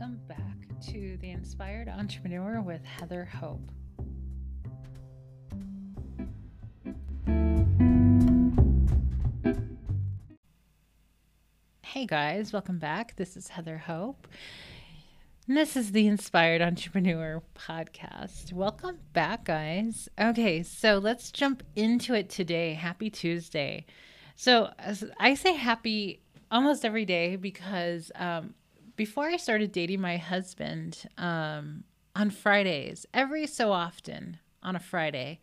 Welcome back to The Inspired Entrepreneur with Heather Hope. Hey guys, welcome back. This is Heather Hope. And this is the Inspired Entrepreneur podcast. Welcome back, guys. Okay, so let's jump into it today. Happy Tuesday. So I say happy almost every day because um, before I started dating my husband um, on Fridays, every so often on a Friday,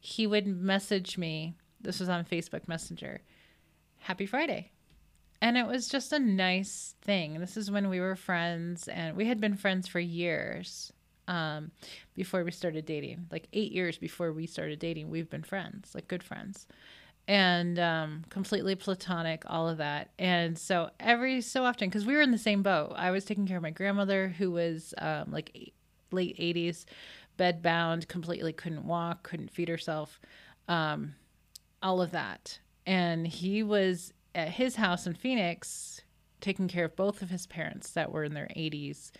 he would message me. This was on Facebook Messenger. Happy Friday. And it was just a nice thing. This is when we were friends, and we had been friends for years um, before we started dating. Like eight years before we started dating, we've been friends, like good friends and um, completely platonic, all of that. And so every so often, because we were in the same boat, I was taking care of my grandmother who was um, like eight, late 80s, bed bound, completely couldn't walk, couldn't feed herself, um, all of that. And he was at his house in Phoenix taking care of both of his parents that were in their 80s.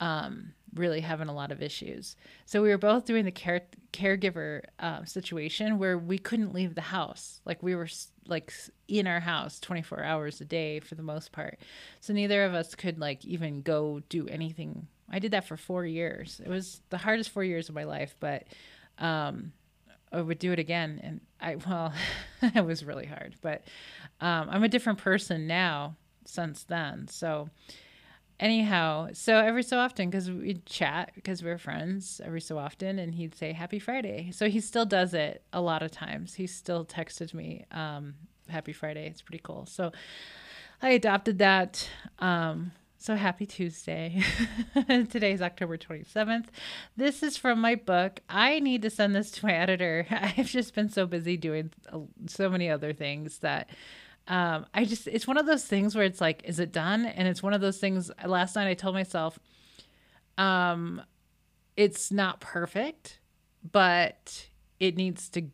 Um, really having a lot of issues. So we were both doing the care caregiver uh, situation where we couldn't leave the house. Like we were like in our house 24 hours a day for the most part. So neither of us could like even go do anything. I did that for four years. It was the hardest four years of my life, but um, I would do it again. And I, well, it was really hard, but um, I'm a different person now since then. So, anyhow, so every so often, because we'd chat because we are friends every so often, and he'd say Happy Friday. So he still does it a lot of times. He still texted me um, Happy Friday. It's pretty cool. So I adopted that. Um, so happy Tuesday. Today's October 27th. This is from my book. I need to send this to my editor. I've just been so busy doing so many other things that um, I just it's one of those things where it's like, is it done? And it's one of those things. Last night I told myself, um, it's not perfect, but it needs to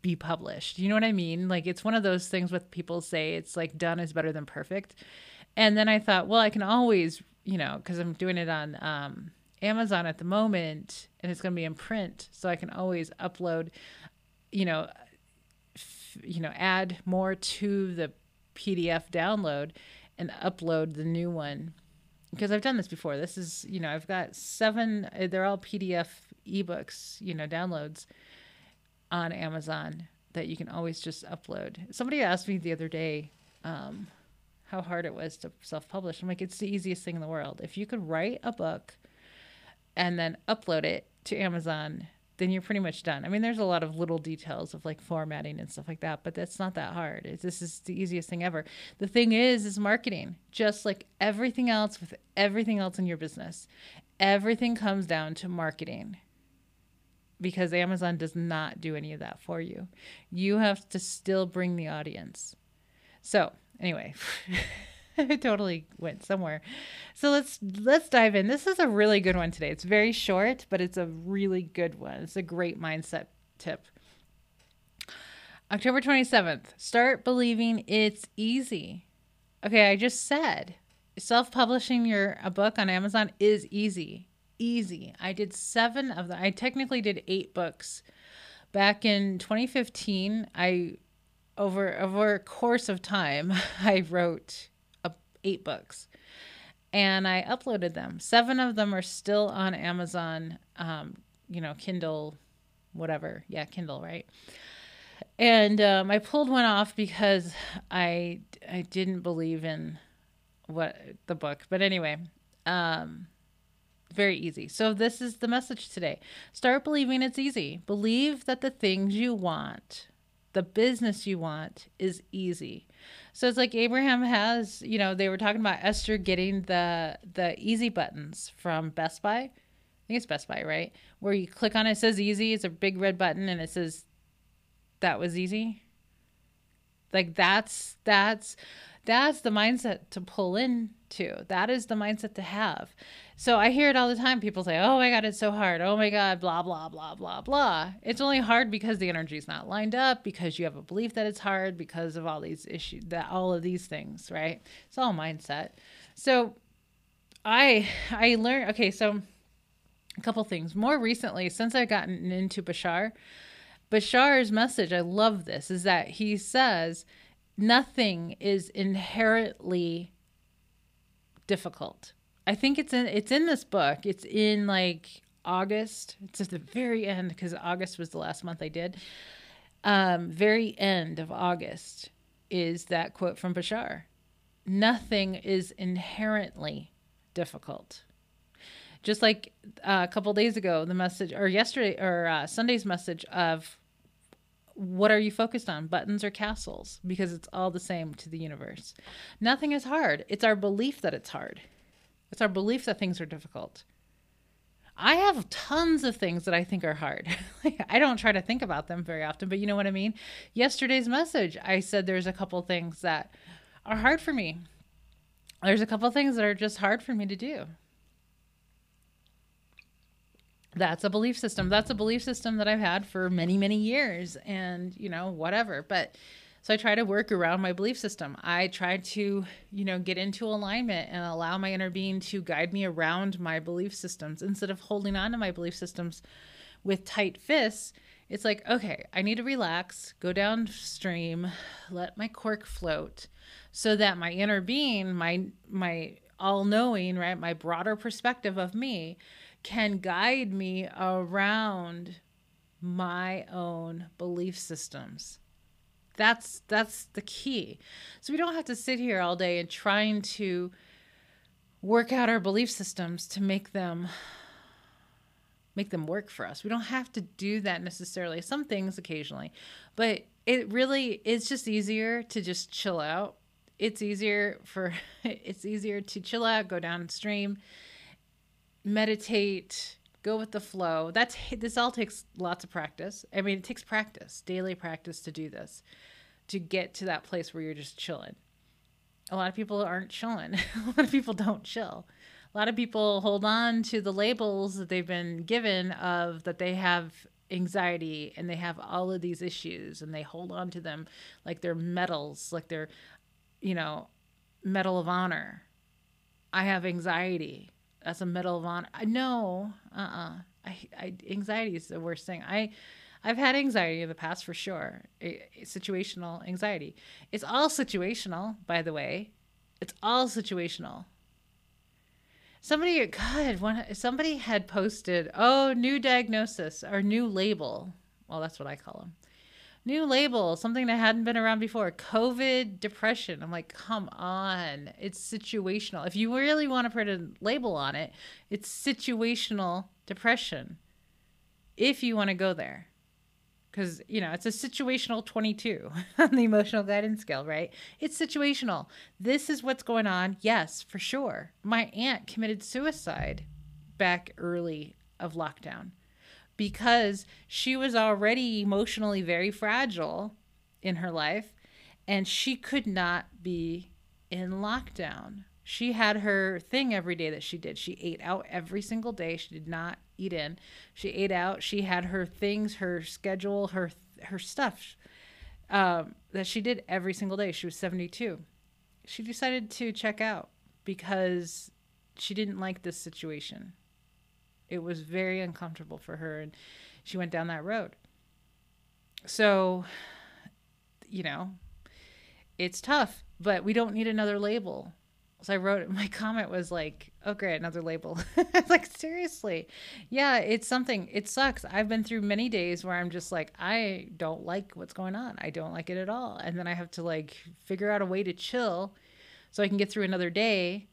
be published. You know what I mean? Like it's one of those things with people say it's like done is better than perfect. And then I thought, well, I can always, you know, because I'm doing it on um, Amazon at the moment, and it's going to be in print, so I can always upload, you know, you know, add more to the PDF download and upload the new one because I've done this before. This is, you know, I've got seven, uh, they're all PDF ebooks, you know, downloads on Amazon that you can always just upload. Somebody asked me the other day um, how hard it was to self publish. I'm like, it's the easiest thing in the world. If you could write a book and then upload it to Amazon then you're pretty much done. I mean, there's a lot of little details of like formatting and stuff like that, but that's not that hard. It's, this is the easiest thing ever. The thing is, is marketing. Just like everything else with everything else in your business, everything comes down to marketing because Amazon does not do any of that for you. You have to still bring the audience. So, anyway. I totally went somewhere. So let's let's dive in. This is a really good one today. It's very short, but it's a really good one. It's a great mindset tip. October 27th. Start believing it's easy. Okay, I just said self-publishing your a book on Amazon is easy. Easy. I did 7 of them. I technically did 8 books. Back in 2015, I over over a course of time, I wrote eight books and I uploaded them. Seven of them are still on Amazon, um, you know, Kindle, whatever. Yeah, Kindle, right? And um, I pulled one off because I I didn't believe in what the book. But anyway, um, very easy. So this is the message today. Start believing it's easy. Believe that the things you want, the business you want, is easy. So it's like Abraham has, you know, they were talking about Esther getting the the easy buttons from Best Buy. I think it's Best Buy, right? Where you click on it, it says easy. It's a big red button and it says that was easy. Like that's that's that's the mindset to pull into. That is the mindset to have. So I hear it all the time. People say, "Oh my god, it's so hard. Oh my god, blah blah blah blah blah." It's only hard because the energy is not lined up, because you have a belief that it's hard, because of all these issues, that all of these things, right? It's all mindset. So I I learned okay, so a couple things. More recently, since I've gotten into Bashar, Bashar's message, I love this, is that he says nothing is inherently difficult. I think it's in it's in this book. It's in like August. It's at the very end because August was the last month I did. Um, very end of August is that quote from Bashar. Nothing is inherently difficult. Just like uh, a couple days ago, the message, or yesterday, or uh, Sunday's message of what are you focused on, buttons or castles? Because it's all the same to the universe. Nothing is hard. It's our belief that it's hard. It's our belief that things are difficult. I have tons of things that I think are hard. I don't try to think about them very often, but you know what I mean? Yesterday's message, I said there's a couple things that are hard for me. There's a couple things that are just hard for me to do. That's a belief system. That's a belief system that I've had for many, many years and, you know, whatever. But so I try to work around my belief system. I try to, you know, get into alignment and allow my inner being to guide me around my belief systems instead of holding on to my belief systems with tight fists. It's like, okay, I need to relax, go downstream, let my cork float so that my inner being, my my all-knowing, right, my broader perspective of me can guide me around my own belief systems that's that's the key. So we don't have to sit here all day and trying to work out our belief systems to make them make them work for us. We don't have to do that necessarily. Some things occasionally, but it really is just easier to just chill out. It's easier for it's easier to chill out, go downstream, meditate, go with the flow. That's this all takes lots of practice. I mean, it takes practice, daily practice to do this, to get to that place where you're just chilling. A lot of people aren't chilling. a lot of people don't chill. A lot of people hold on to the labels that they've been given of that they have anxiety and they have all of these issues and they hold on to them like they're medals, like they're, you know, medal of honor. I have anxiety that's a medal of honor. Know, uh, uh-uh. uh I, I, anxiety is the worst thing. I, I've had anxiety in the past for sure. It, situational anxiety. It's all situational, by the way. It's all situational. Somebody, God, one, somebody had posted, oh, new diagnosis or new label. Well, that's what I call them new label, something that hadn't been around before COVID depression. I'm like, come on. It's situational. If you really want to put a label on it, it's situational depression. If you want to go there. Because, you know, it's a situational 22 on the emotional guidance scale, right? It's situational. This is what's going on. Yes, for sure. My aunt committed suicide back early of lockdown because she was already emotionally very fragile in her life and she could not be in lockdown. She had her thing every day that she did. She ate out every single day. She did not eat in. She ate out. She had her things, her schedule, her her stuff um, that she did every single day. She was 72. She decided to check out because she didn't like this situation. It was very uncomfortable for her, and she went down that road. So, you know, it's tough, but we don't need another label. So I wrote my comment was like, "Oh great, another label." like seriously, yeah, it's something. It sucks. I've been through many days where I'm just like, I don't like what's going on. I don't like it at all, and then I have to like figure out a way to chill, so I can get through another day,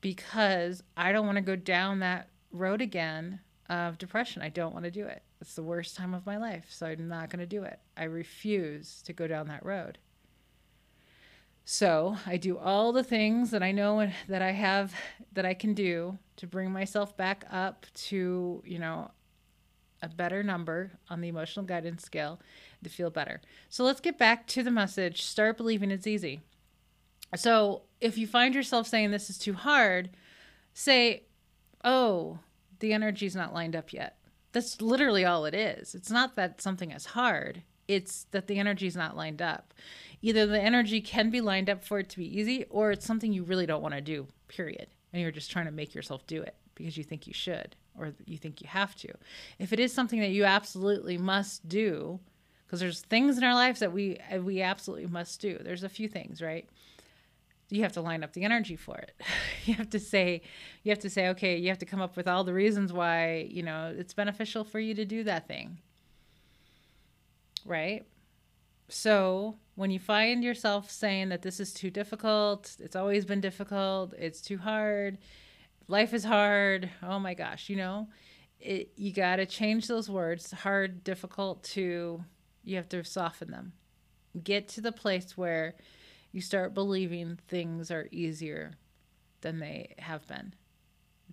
because I don't want to go down that road again of depression. I don't want to do it. It's the worst time of my life, so I'm not going to do it. I refuse to go down that road. So I do all the things that I know that I have that I can do to bring myself back up to, you know, a better number on the emotional guidance scale to feel better. So let's get back to the message start believing it's easy. So if you find yourself saying this is too hard, say, oh, the energy's not lined up yet. That's literally all it is. It's not that something is hard, it's that the energy's not lined up. Either the energy can be lined up for it to be easy, or it's something you really don't want to do, period. and you're just trying to make yourself do it because you think you should or you think you have to. If it is something that you absolutely must do, because there's things in our lives that we uh, we absolutely must do. There's a few things, right? You have to line up the energy for it. you have to say you have to say okay, you have to come up with all the reasons why, you know, it's beneficial for you to do that thing. Right? So, when you find yourself saying that this is too difficult, it's always been difficult, it's too hard, life is hard, oh my gosh, you know, it, you got to change those words, hard, difficult, to, you have to soften them. Get to the place where you start believing things are easier than they have been.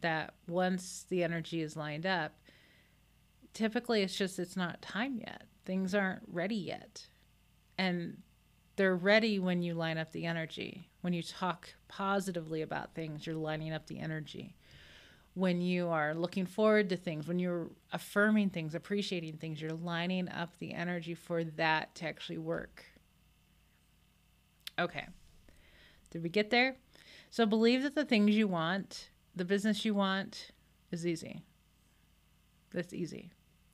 That once the energy is lined up, typically it's just it's not time yet. Things aren't ready yet and they're ready when you line up the energy. When you talk positively about things, you're lining up the energy. When you are looking forward to things, when you're affirming things, appreciating things, you're lining up the energy for that to actually work. Okay. Did we get there? So believe that the things you want, the business you want, is easy. That's easy.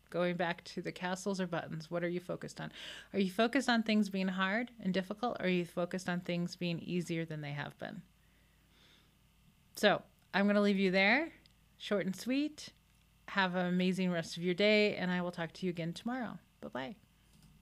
Going back to the castles or buttons, what are you focused on? Are you focused on things being hard and difficult, or are you focused on things being easier than they have been? So I'm going to leave you there, short and sweet. Have an amazing rest of your day, and I will talk to you again tomorrow. Bye bye.